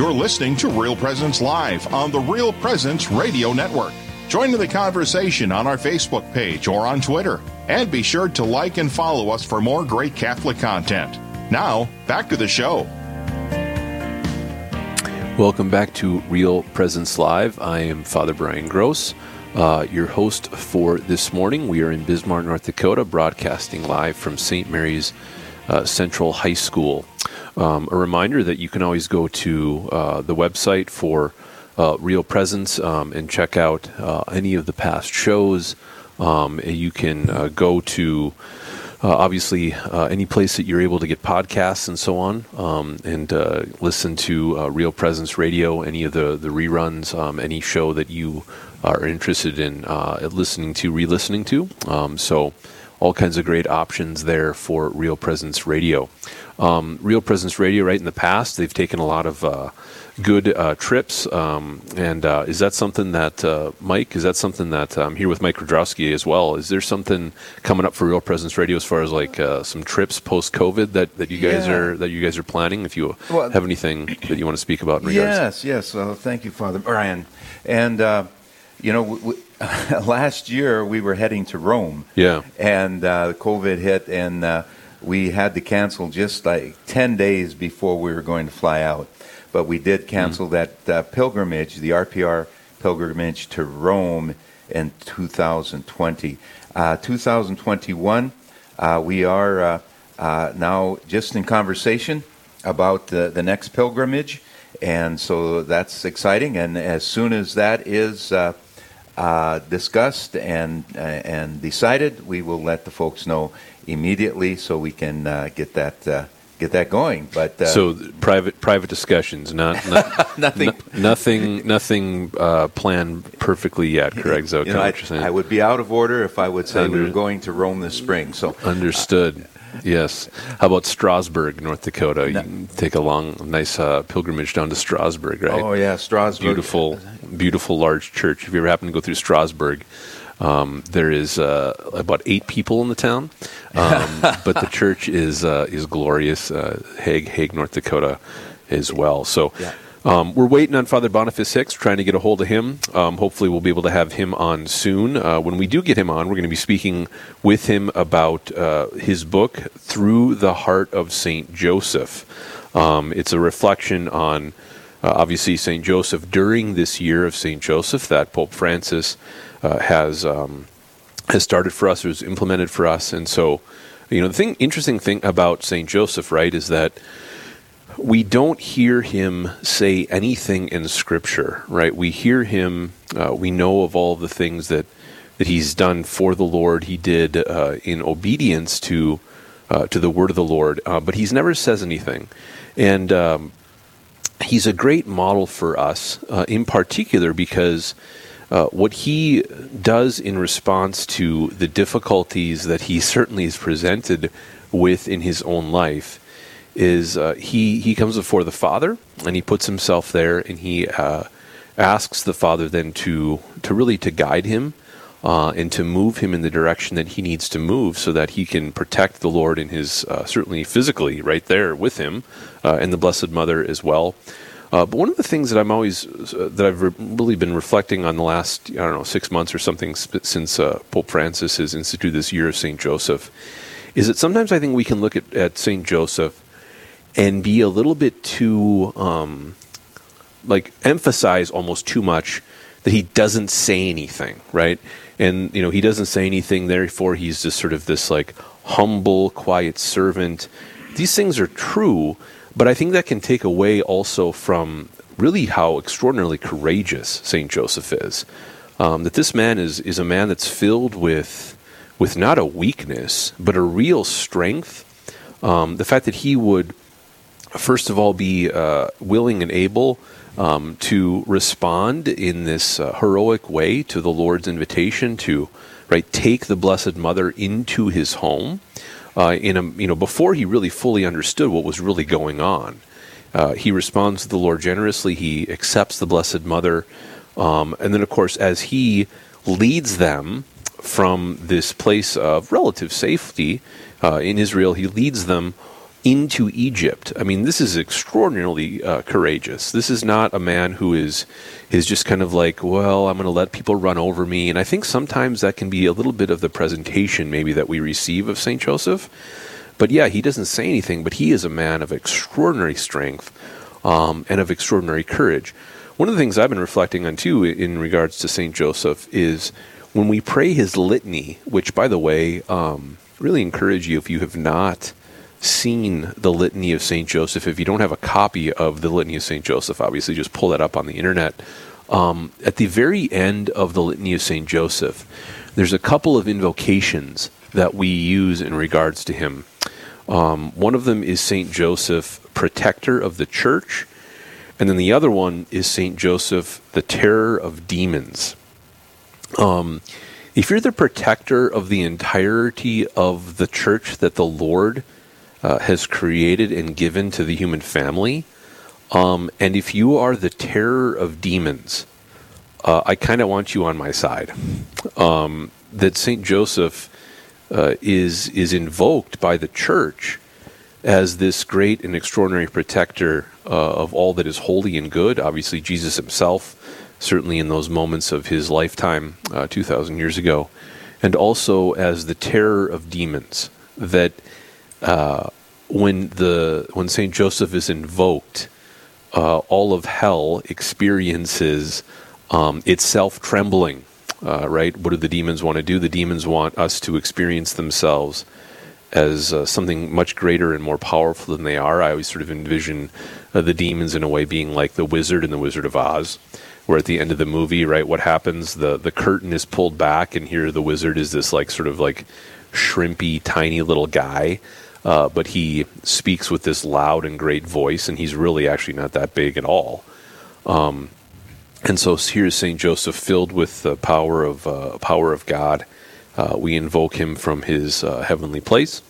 You're listening to Real Presence Live on the Real Presence Radio Network. Join in the conversation on our Facebook page or on Twitter. And be sure to like and follow us for more great Catholic content. Now, back to the show. Welcome back to Real Presence Live. I am Father Brian Gross, uh, your host for this morning. We are in Bismarck, North Dakota, broadcasting live from St. Mary's uh, Central High School. Um, a reminder that you can always go to uh, the website for uh, Real Presence um, and check out uh, any of the past shows. Um, you can uh, go to uh, obviously, uh, any place that you're able to get podcasts and so on, um, and listen to Real Presence Radio, any of the the reruns, um, any show that you are interested in listening to, re-listening to. Um, so, all kinds of great options there for Real Presence Radio. Um, Real Presence Radio, right in the past, they've taken a lot of uh, good uh, trips. Um, and uh, is that something that uh, Mike? Is that something that I'm um, here with Mike Kidrowski as well? Is there something coming up for Real Presence Radio as far as like uh, some trips post COVID that, that you guys yeah. are that you guys are planning? If you well, have anything that you want to speak about, in regards? yes, yes. thank you, Father Brian. And uh, you know. W- w- last year we were heading to Rome. Yeah. And uh, COVID hit, and we had to cancel just like 10 days before we were going to fly out but we did cancel mm that uh, pilgrimage, the RPR pilgrimage to Rome in 2020. Uh, 2021, uh, we are uh, uh, now just in conversation about the, the next pilgrimage, and so that's exciting. And as soon as that is uh, discussed and and decided, we will let the folks know immediately so we can get that get that going. But uh, so private private discussions, not, not nothing, n- nothing, nothing uh, planned perfectly yet. Correct? So you know, I, I, would be out of order if I would say Under, we were going to Rome this spring. So understood. Yes. How about Strasburg, North Dakota? You can take a long, nice uh, pilgrimage down to Strasburg, right? Oh yeah, Strasburg. Beautiful, beautiful large church. If you ever happen to go through Strasburg, um, there is uh, about eight people in the town, um, but the church is uh, is glorious. Uh, Hague, Hague, North Dakota, as well. So. Yeah. Um, we're waiting on Father Boniface Hicks, trying to get a hold of him. Um, hopefully, we'll be able to have him on soon. Uh, when we do get him on, we're going to be speaking with him about uh, his book, Through the Heart of St. Joseph. Um, it's a reflection on, uh, obviously, St. Joseph during this year of St. Joseph that Pope Francis uh, has um, has started for us, was implemented for us, and so you know the thing, interesting thing about Saint Joseph, right, is that we don't hear him say anything in Scripture, right? We hear him, uh, we know of all the things that that he's done for the Lord. He did uh, in obedience to uh, to the word of the Lord, uh, but he's never says anything, and um, he's a great model for us, uh, in particular because uh, what he does in response to the difficulties that he certainly is presented with in his own life is uh, he he comes before the father and he puts himself there and he uh, asks the father then to to really to guide him uh, and to move him in the direction that he needs to move so that he can protect the Lord in his uh, certainly physically right there with him uh, and the Blessed Mother as well. Uh, but one of the things that I'm always that I've re- really been reflecting on the last I don't know six months or something sp- since Pope Francis has instituted this year of Saint Joseph is that sometimes I think we can look at, at Saint Joseph and be a little bit too um, like emphasize almost too much that he doesn't say anything right and you know he doesn't say anything therefore he's just sort of this like humble quiet servant these things are true but I think that can take away also from really how extraordinarily courageous St. Joseph is. Um, that this man is, is a man that's filled with, with not a weakness, but a real strength. Um, the fact that he would, first of all, be uh, willing and able um, to respond in this uh, heroic way to the Lord's invitation to right take the Blessed Mother into his home uh, in a you know before he really fully understood what was really going on. Uh, he responds to the Lord generously. He accepts the Blessed Mother, um, and then of course as he leads them from this place of relative safety uh, in Israel, he leads them into Egypt. I mean, this is extraordinarily uh, courageous. This is not a man who is is just kind of like, well, I'm going to let people run over me. And I think sometimes that can be a little bit of the presentation maybe that we receive of Saint Joseph. But yeah, he doesn't say anything, but he is a man of extraordinary strength um, and of extraordinary courage. One of the things I've been reflecting on too in regards to Saint Joseph is when we pray his litany, which, by the way, um, really encourage you if you have not seen the Litany of St. Joseph, if you don't have a copy of the Litany of St. Joseph, obviously just pull that up on the internet. Um, at the very end of the Litany of St. Joseph, there's a couple of invocations that we use in regards to him. Um, one of them is St. Joseph, protector of the church, and then the other one is St. Joseph, the terror of demons. Um, if you're the protector of the entirety of the church that the Lord uh, has created and given to the human family. Um, and if you are the terror of demons, uh, I kind of want you on my side. Um, that Saint Joseph uh, is is invoked by the church as this great and extraordinary protector uh, of all that is holy and good. Obviously, Jesus himself, certainly in those moments of his lifetime, uh, two thousand years ago, and also as the terror of demons. That uh, when the when Saint Joseph is invoked, uh, all of hell experiences um, itself trembling. Uh, right? What do the demons want to do? The demons want us to experience themselves as uh, something much greater and more powerful than they are. I always sort of envision uh, the demons in a way being like the wizard in the Wizard of Oz, where at the end of the movie, right, what happens? The the curtain is pulled back, and here the wizard is this like sort of like shrimpy, tiny little guy. Uh, but he speaks with this loud and great voice, and he's really actually not that big at all. Um, and so here's Saint Joseph, filled with the power of uh, power of God. Uh, we invoke him from his uh, heavenly place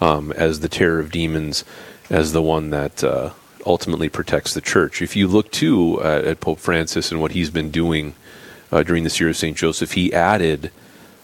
um, as the terror of demons, as the one that uh, ultimately protects the church. If you look too at Pope Francis and what he's been doing during this year of Saint Joseph, he added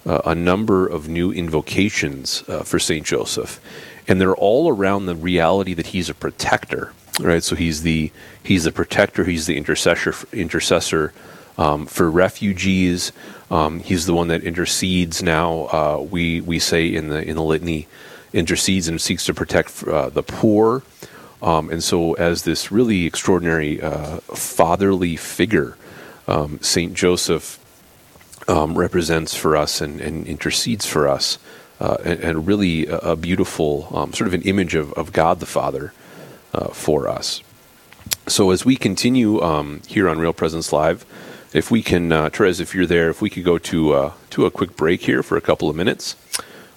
a number of new invocations for Saint Joseph and they're all around the reality that he's a protector, right? So he's the he's the protector, he's the intercessor intercessor um, for refugees. Um, he's the one that intercedes. Now uh, we we say in the in the litany, intercedes and seeks to protect uh, the poor. Um, and so, as this really extraordinary uh, fatherly figure, um, Saint Joseph um, represents for us and, and intercedes for us uh, and, and, really a, a beautiful um, sort of an image of, of God the Father uh, for us. So as we continue um, here on Real Presence Live, if we can, uh, Therese, if you're there, if we could go to uh, to a quick break here for a couple of minutes,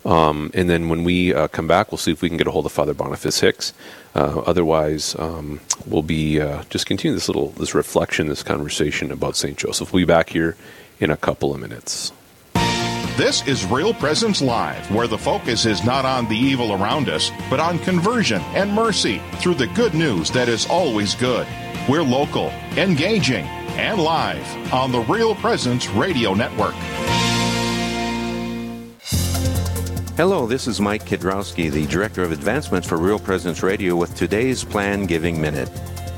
um, and then when we uh, come back, we'll see if we can get a hold of Father Boniface Hicks. Uh, otherwise, um, we'll be uh, just continue this little this reflection, this conversation about Saint Joseph. We'll be back here in a couple of minutes. This is Real Presence Live, where the focus is not on the evil around us, but on conversion and mercy through the good news that is always good. We're local, engaging, and live on the Real Presence Radio Network. Hello, this is Mike Kidrowski, the Director of Advancement for Real Presence Radio, with today's Plan Giving Minute.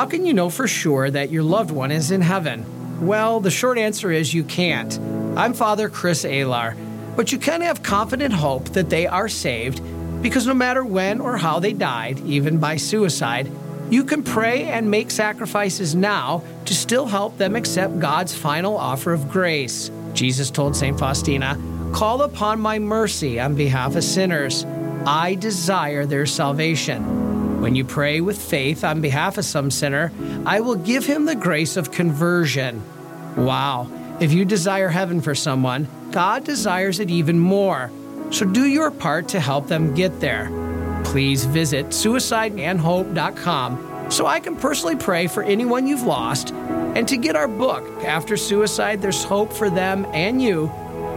How can you know for sure that your loved one is in heaven? Well, the short answer is you can't. I'm Father Chris Alar. But you can have confident hope that they are saved because no matter when or how they died, even by suicide, You can pray and make sacrifices now to still help them accept God's final offer of grace. Jesus told St. Faustina, Call upon my mercy on behalf of sinners. I desire their salvation. When you pray with faith on behalf of some sinner, I will give him the grace of conversion. Wow. If you desire heaven for someone, God desires it even more. So do your part to help them get there. Please visit suicideandhope.com so I can personally pray for anyone you've lost and to get our book, After Suicide There's Hope for Them and You,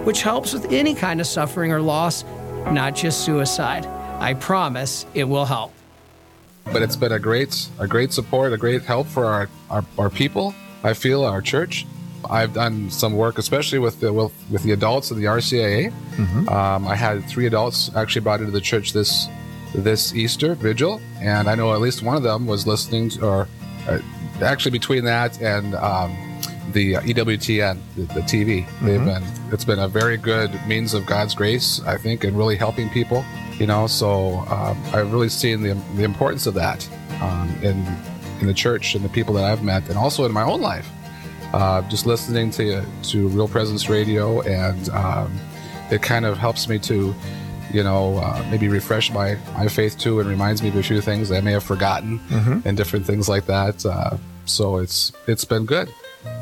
which helps with any kind of suffering or loss, not just suicide. I promise it will help. But it's been a great, a great support, a great help for our, our, our people. I feel our church. I've done some work, especially with the with, with the adults of the RCIA. Mm-hmm. Um, I had three adults actually brought into the church this this Easter vigil, and I know at least one of them was listening to, or uh, actually between that and um, the EWTN, the, the TV, mm-hmm. they've been it's been a very good means of God's grace, I think, in really helping people. You know, so um, I've really seen the the importance of that um, in in the church and the people that I've met, and also in my own life. Uh, just listening to to Real Presence Radio, and um, it kind of helps me to you know, uh, maybe refresh my, my faith too and reminds me of a few things I may have forgotten mm-hmm. and different things like that. Uh, so it's it's been good.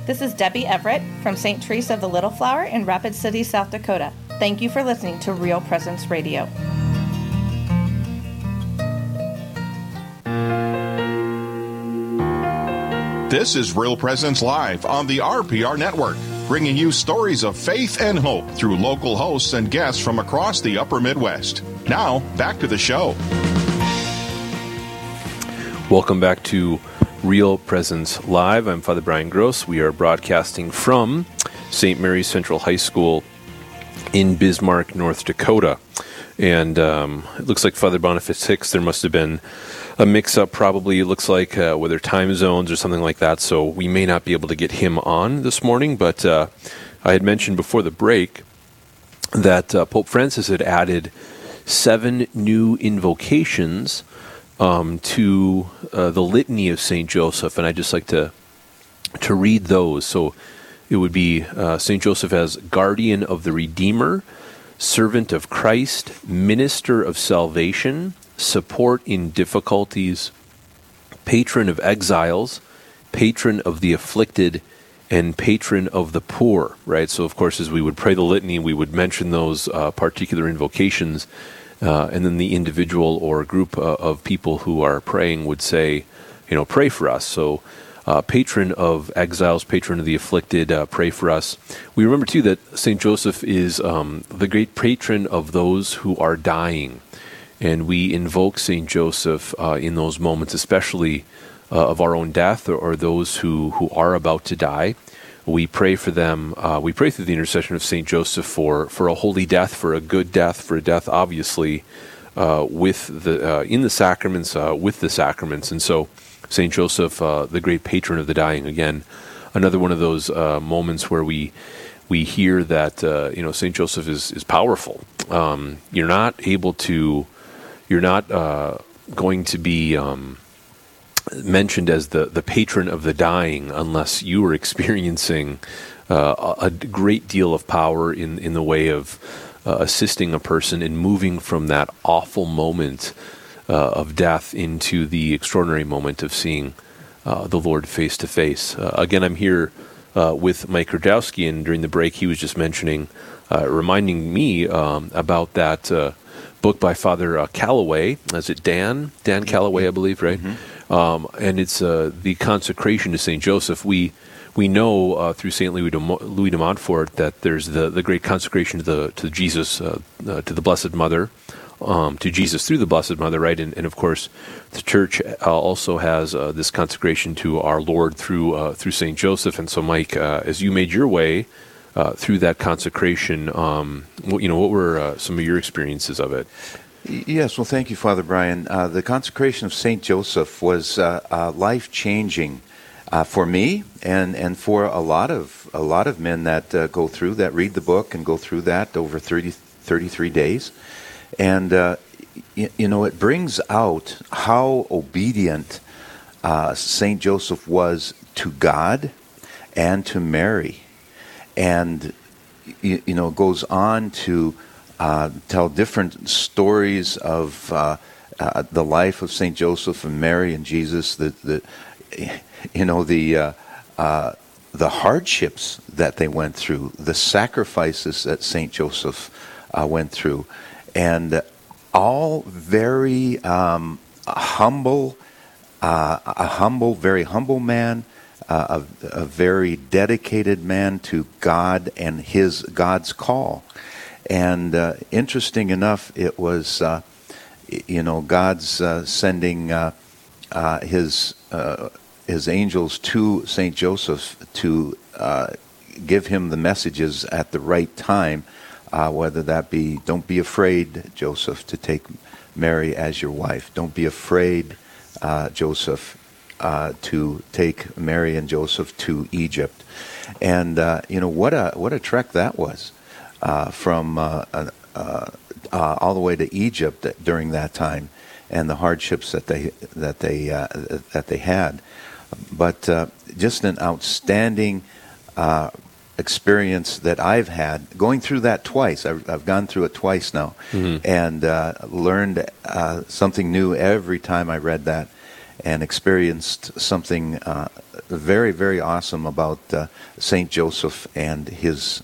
This is Debbie Everett from St. Teresa of the Little Flower in Rapid City, South Dakota. Thank you for listening to Real Presence Radio. This is Real Presence Live on the RPR Network bringing you stories of faith and hope through local hosts and guests from across the upper Midwest. Now, back to the show. Welcome back to Real Presence Live. I'm Father Brian Gross. We are broadcasting from St. Mary's Central High School in Bismarck, North Dakota. And um, it looks like Father Boniface Hicks, there must have been a mix up, probably, it looks like, uh, whether time zones or something like that. So we may not be able to get him on this morning. But uh, I had mentioned before the break that uh, Pope Francis had added seven new invocations um, to uh, the litany of St. Joseph. And I'd just like to, to read those. So it would be uh, St. Joseph as guardian of the Redeemer, servant of Christ, minister of salvation support in difficulties, patron of exiles, patron of the afflicted, and patron of the poor, right? So, of course, as we would pray the litany, we would mention those uh, particular invocations, uh, and then the individual or group uh, of people who are praying would say, you know, pray for us. So, uh, patron of exiles, patron of the afflicted, uh, pray for us. We remember too that Saint Joseph is um, the great patron of those who are dying and we invoke Saint Joseph uh, in those moments, especially uh, of our own death or, or, those who, who are about to die. We pray for them. Uh, we pray through the intercession of Saint Joseph for for a holy death, for a good death, for a death obviously uh, with the uh, in the sacraments, uh, with the sacraments, and so Saint Joseph, the great patron of the dying, again, another one of those moments where we we hear that you know Saint Joseph is is powerful. Um, you're not able to you're not uh, going to be um, mentioned as the, the patron of the dying unless you are experiencing uh, a, great deal of power in, in the way of uh, assisting a person in moving from that awful moment uh, of death into the extraordinary moment of seeing uh, the Lord face to face. Uh, again, I'm here with Mike Kidrowski, and during the break, he was just mentioning, reminding me um, about that book by Father uh, Calloway. Is it Dan? Dan Calloway, I believe, right? Mm-hmm. Um, and it's uh, the consecration to Saint Joseph. We we know uh, through Saint Louis de, Louis de Montfort that there's the, the great consecration to the to Jesus uh, uh, to the Blessed Mother. Um, to Jesus through the Blessed Mother, right? And, and of course, the Church uh, also has this consecration to our Lord through through Saint Joseph. And so, Mike, as you made your way uh, through that consecration. Um, you know, what were uh, some of your experiences of it? Yes, well, thank you, Father Brian. Uh, the consecration of Saint Joseph was uh, uh, life changing uh, for me and, and for a lot of a lot of men that go through that, read the book and go through that over 30, 33 days, and you, you know it brings out how obedient uh, Saint Joseph was to God and to Mary, and you know goes on to uh, tell different stories of uh, uh, the life of Saint Joseph and Mary and Jesus. The, the you know the uh, uh, the hardships that they went through, the sacrifices that Saint Joseph went through, and all very um, humble, a humble, very humble man, a, a, very dedicated man to God and his God's call. And uh, interesting enough, it was, uh, you know, God's uh, sending uh, his his angels to Saint Joseph to give him the messages at the right time uh, whether that be don't be afraid, Joseph, to take Mary as your wife. Don't be afraid, uh, Joseph, uh, to take Mary and Joseph to Egypt. And uh, you know what a what a trek that was uh, from uh, all the way to Egypt during that time, and the hardships that they that they that they had. But just an outstanding experience that I've had going through that twice. I've, I've gone through it twice now, mm-hmm. and uh, learned uh, something new every time I read that, and experienced something uh, very, very awesome about uh, Saint Joseph and his,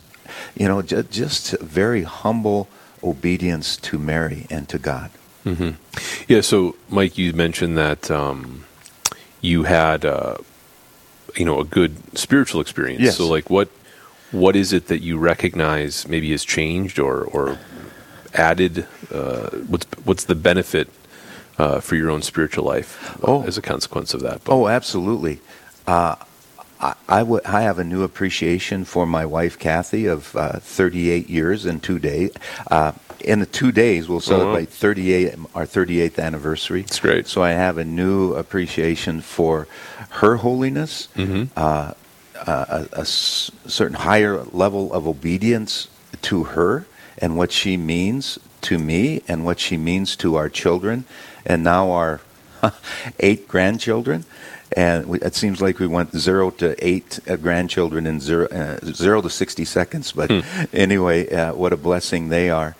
you know, j- just very humble obedience to Mary and to God. Mm-hmm. Yeah. So, Mike, you mentioned that um, you had uh, you know a good spiritual experience. Yes. So like what what is it that you recognize maybe has changed or or added? Uh, what's what's the benefit uh, for your own spiritual life uh, oh. as a consequence of that? Oh, absolutely. Uh, I, I, w- I have a new appreciation for my wife Kathy of uh, 38 years and two days. Uh, in the two days, we'll celebrate uh-huh. 38 our 38th anniversary. That's great. So I have a new appreciation for her holiness, mm-hmm. uh, a, a certain higher level of obedience to her and what she means to me and what she means to our children and now our eight grandchildren and it seems like we went zero to eight uh, grandchildren in zero, uh, zero to 60 seconds but hmm. anyway uh, what a blessing they are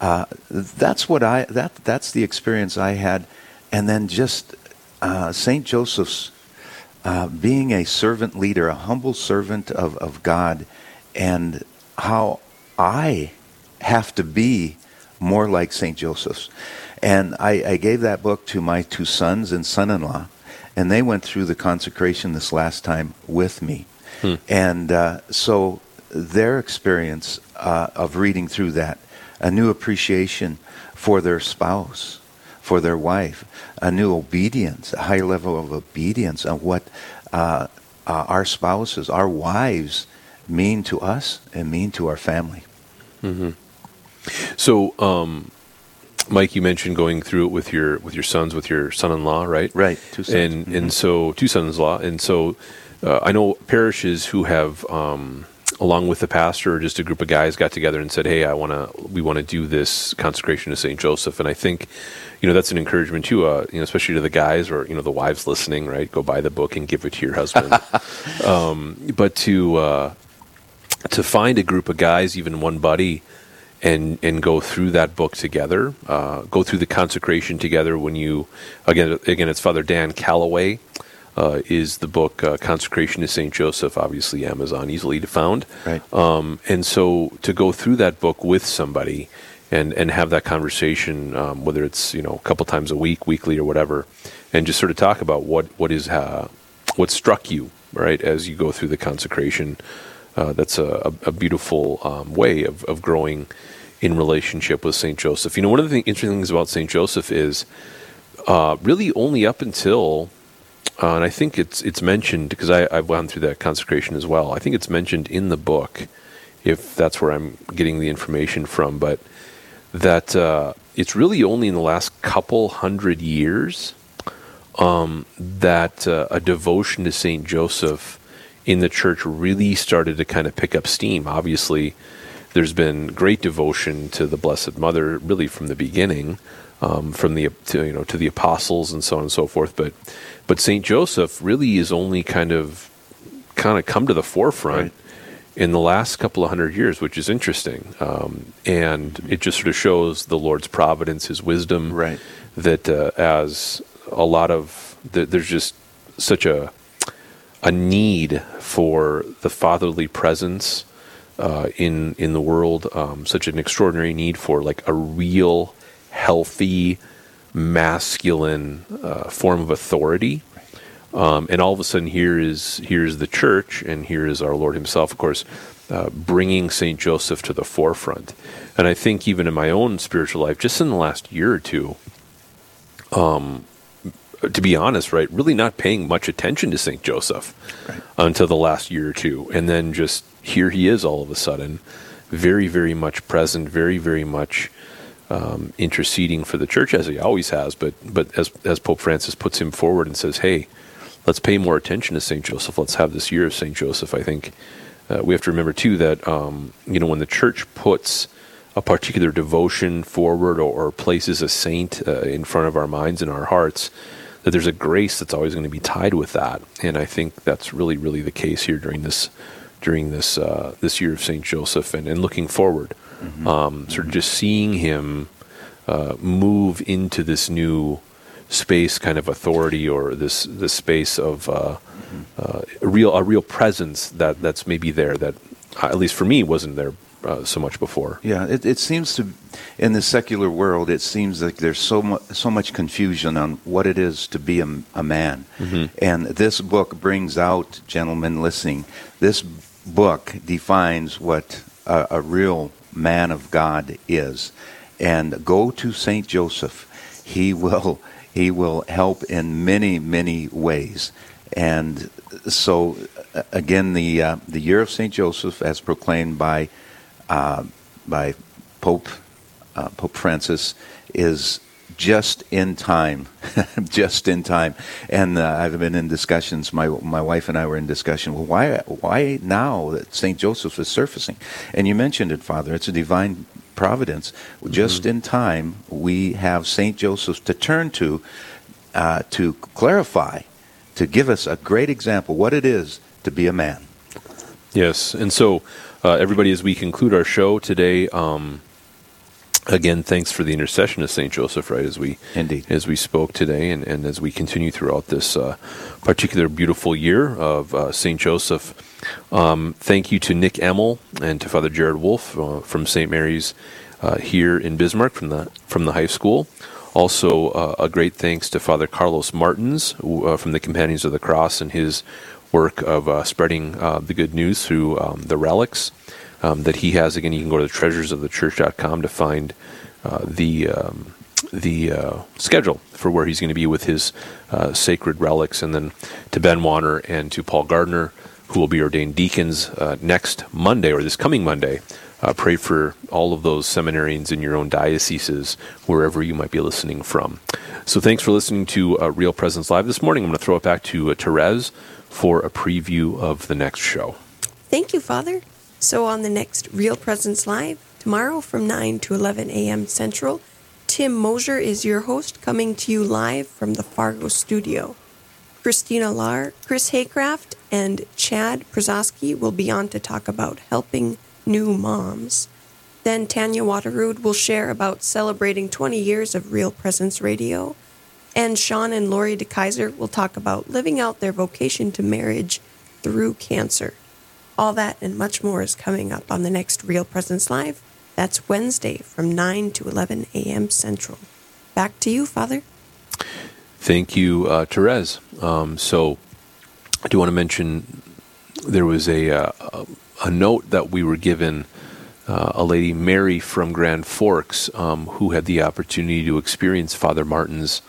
uh, that's what i that that's the experience i had and then just uh, st joseph's uh, being a servant leader, a humble servant of, of God, and how I have to be more like St. Joseph's. And I, I gave that book to my two sons and son in law, and they went through the consecration this last time with me. Hmm. And uh, so their experience uh, of reading through that, a new appreciation for their spouse, for their wife, a new obedience, a high level of obedience on what uh, uh, our spouses, our wives, mean to us and mean to our family. Mm-hmm. So, um, Mike, you mentioned going through it with your with your sons, with your son-in-law, right? Right, two sons. And mm-hmm. and so two sons-in-law, and so uh, I know parishes who have. Um, along with the pastor or just a group of guys got together and said, "Hey, I want to we want to do this consecration to Saint Joseph." And I think you know that's an encouragement too, uh, you know, especially to the guys or you know the wives listening, right? Go buy the book and give it to your husband. um, but to uh, to find a group of guys, even one buddy, and and go through that book together, uh, go through the consecration together. When you again again, it's Father Dan Calloway. Uh, is the book uh, Consecration to St. Joseph, obviously Amazon, easily to found. Right. Um, and so to go through that book with somebody and and have that conversation, um, whether it's you know a couple times a week, weekly, or whatever, and just sort of talk about what what is uh, what struck you right as you go through the consecration. Uh, that's a, a beautiful um, way of, of growing in relationship with Saint Joseph. You know, one of the interesting things about Saint Joseph is uh, really only up until, uh, and I think it's it's mentioned because I've gone through that consecration as well. I think it's mentioned in the book, if that's where I'm getting the information from. But that uh, it's really only in the last couple hundred years um, that uh, a devotion to Saint Joseph in the church really started to kind of pick up steam. Obviously, there's been great devotion to the Blessed Mother really from the beginning. um, from the to, you know to the apostles and so on and so forth. But but Saint Joseph really is only kind of kind of come to the forefront. Right. In the last couple of hundred years, which is interesting, um, and it just sort of shows the Lord's providence, His wisdom, Right. that uh, as a lot of th- there's just such a a need for the fatherly presence uh, in in the world, um, such an extraordinary need for like a real healthy masculine uh, form of authority. Um, and all of a sudden, here is here is the church, and here is our Lord Himself, of course, uh, bringing Saint Joseph to the forefront. And I think even in my own spiritual life, just in the last year or two, um, to be honest, right, really not paying much attention to Saint Joseph until the last year or two, and then just here he is all of a sudden, very, very much present, very, very much um, interceding for the church as he always has. But but as as Pope Francis puts him forward and says, hey, let's pay more attention to Saint Joseph. Let's have this year of Saint Joseph. I think uh, we have to remember too that um, you know when the church puts a particular devotion forward or, or places a saint uh, in front of our minds and our hearts that there's a grace that's always going to be tied with that and i think that's really really the case here during this during this uh, this year of saint joseph and, and looking forward um, sort of just seeing him uh, move into this new space kind of authority or this this space of uh, uh, a real a real presence that that's maybe there that at least for me wasn't there uh, so much before. Yeah, it, it seems to, in the secular world, it seems like there's so much so much confusion on what it is to be a, a man, and this book brings out, gentlemen listening, this book defines what a, a real man of God is, and go to Saint Joseph, he will he will help in many many ways, and so again the uh, the year of Saint Joseph, as proclaimed by uh, by Pope uh, Pope Francis is just in time, just in time. And uh, I've been in discussions. My my wife and I were in discussion. Well, why why now that Saint Joseph is surfacing? And you mentioned it, Father. It's a divine providence. Just in time, we have Saint Joseph to turn to uh, to clarify, to give us a great example what it is to be a man. Yes, and so uh, everybody, as we conclude our show today, um, again, thanks for the intercession of Saint Joseph, right? As we Indeed. as we spoke today, and, and as we continue throughout this uh, particular beautiful year of uh, Saint Joseph. Um, thank you to Nick Emmel and to Father Jared Wolf uh, from St. Mary's uh, here in Bismarck from the from the high school. Also, uh, a great thanks to Father Carlos Martins who, uh, from the Companions of the Cross and his work of uh, spreading uh, the good news through um, the relics um, that he has. Again, you can go to treasuresofthechurch.com to find uh, the um, the uh, schedule for where he's going to be with his uh, sacred relics, and then to Ben Warner and to Paul Gardner, who will be ordained deacons uh, next Monday or this coming Monday. Uh, pray for all of those seminarians in your own dioceses, wherever you might be listening from. So, thanks for listening to uh, Real Presence Live this morning. I'm going to throw it back to Therese for a preview of the next show. Thank you, Father. So, on the next Real Presence Live, tomorrow from 9 to 11 a.m. Central, Tim Mosier is your host, coming to you live from the Fargo studio. Christina Lar, Chris Haycraft, and Chad Przoski will be on to talk about helping new moms. Then Tanya Waterrood will share about celebrating 20 years of Real Presence Radio. And Sean and Lori DeKaiser will talk about living out their vocation to marriage through cancer. All that and much more is coming up on the next Real Presence Live. That's Wednesday from 9 to 11 a.m. Central. Back to you, Father. Thank you, uh, Therese. Um, so, I do want to mention there was a uh, a note that we were given. Uh, a lady, Mary from Grand Forks, um, who had the opportunity to experience Father Martin's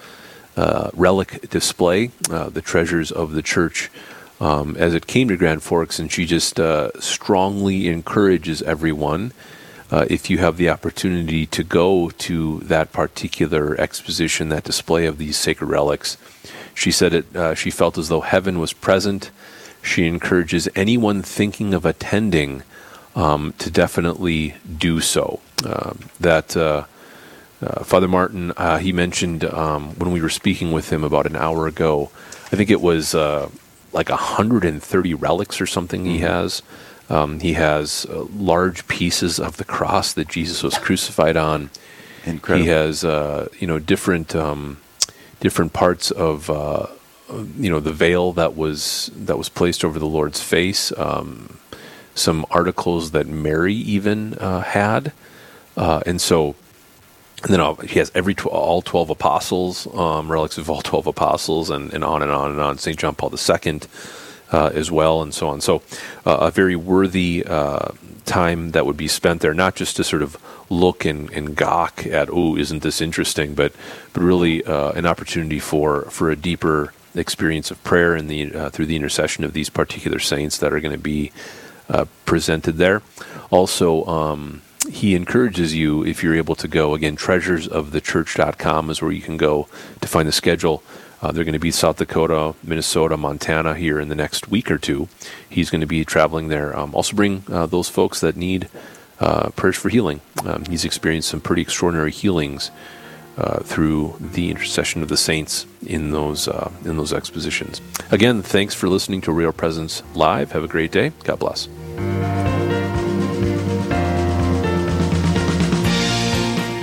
uh, relic display, uh, the treasures of the church, um, as it came to Grand Forks, and she just uh, strongly encourages everyone. Uh, if you have the opportunity to go to that particular exposition, that display of these sacred relics, she said it. Uh, she felt as though heaven was present. She encourages anyone thinking of attending um, to definitely do so. Um that uh, uh, Father Martin, uh, he mentioned um, when we were speaking with him about an hour ago, I think it was like 130 relics or something he has. Um, he has uh, large pieces of the cross that Jesus was crucified on. Incredible. He has, uh, you know, different um, different parts of, uh, you know, the veil that was that was placed over the Lord's face. Um, some articles that Mary even uh, had, uh, and so and then uh, he has every tw- all 12 apostles um, relics of all 12 apostles and, and on and on and on. St john paul ii uh, as well and so on. So uh, a very worthy uh, time that would be spent there not just to sort of look and, and gawk at oh isn't this interesting? but but really uh, an opportunity for for a deeper experience of prayer and the uh, through the intercession of these particular saints that are going to be presented there. Also um, he encourages you, if you're able to go, again, treasuresofthechurch.com is where you can go to find the schedule. Uh, they're going to be South Dakota, Minnesota, Montana here in the next week or two. He's going to be traveling there. Um, also, bring uh, those folks that need uh, prayers for healing. Um, he's experienced some pretty extraordinary healings uh, through the intercession of the saints in those uh, in those expositions. Again, thanks for listening to Real Presence Live. Have a great day. God bless.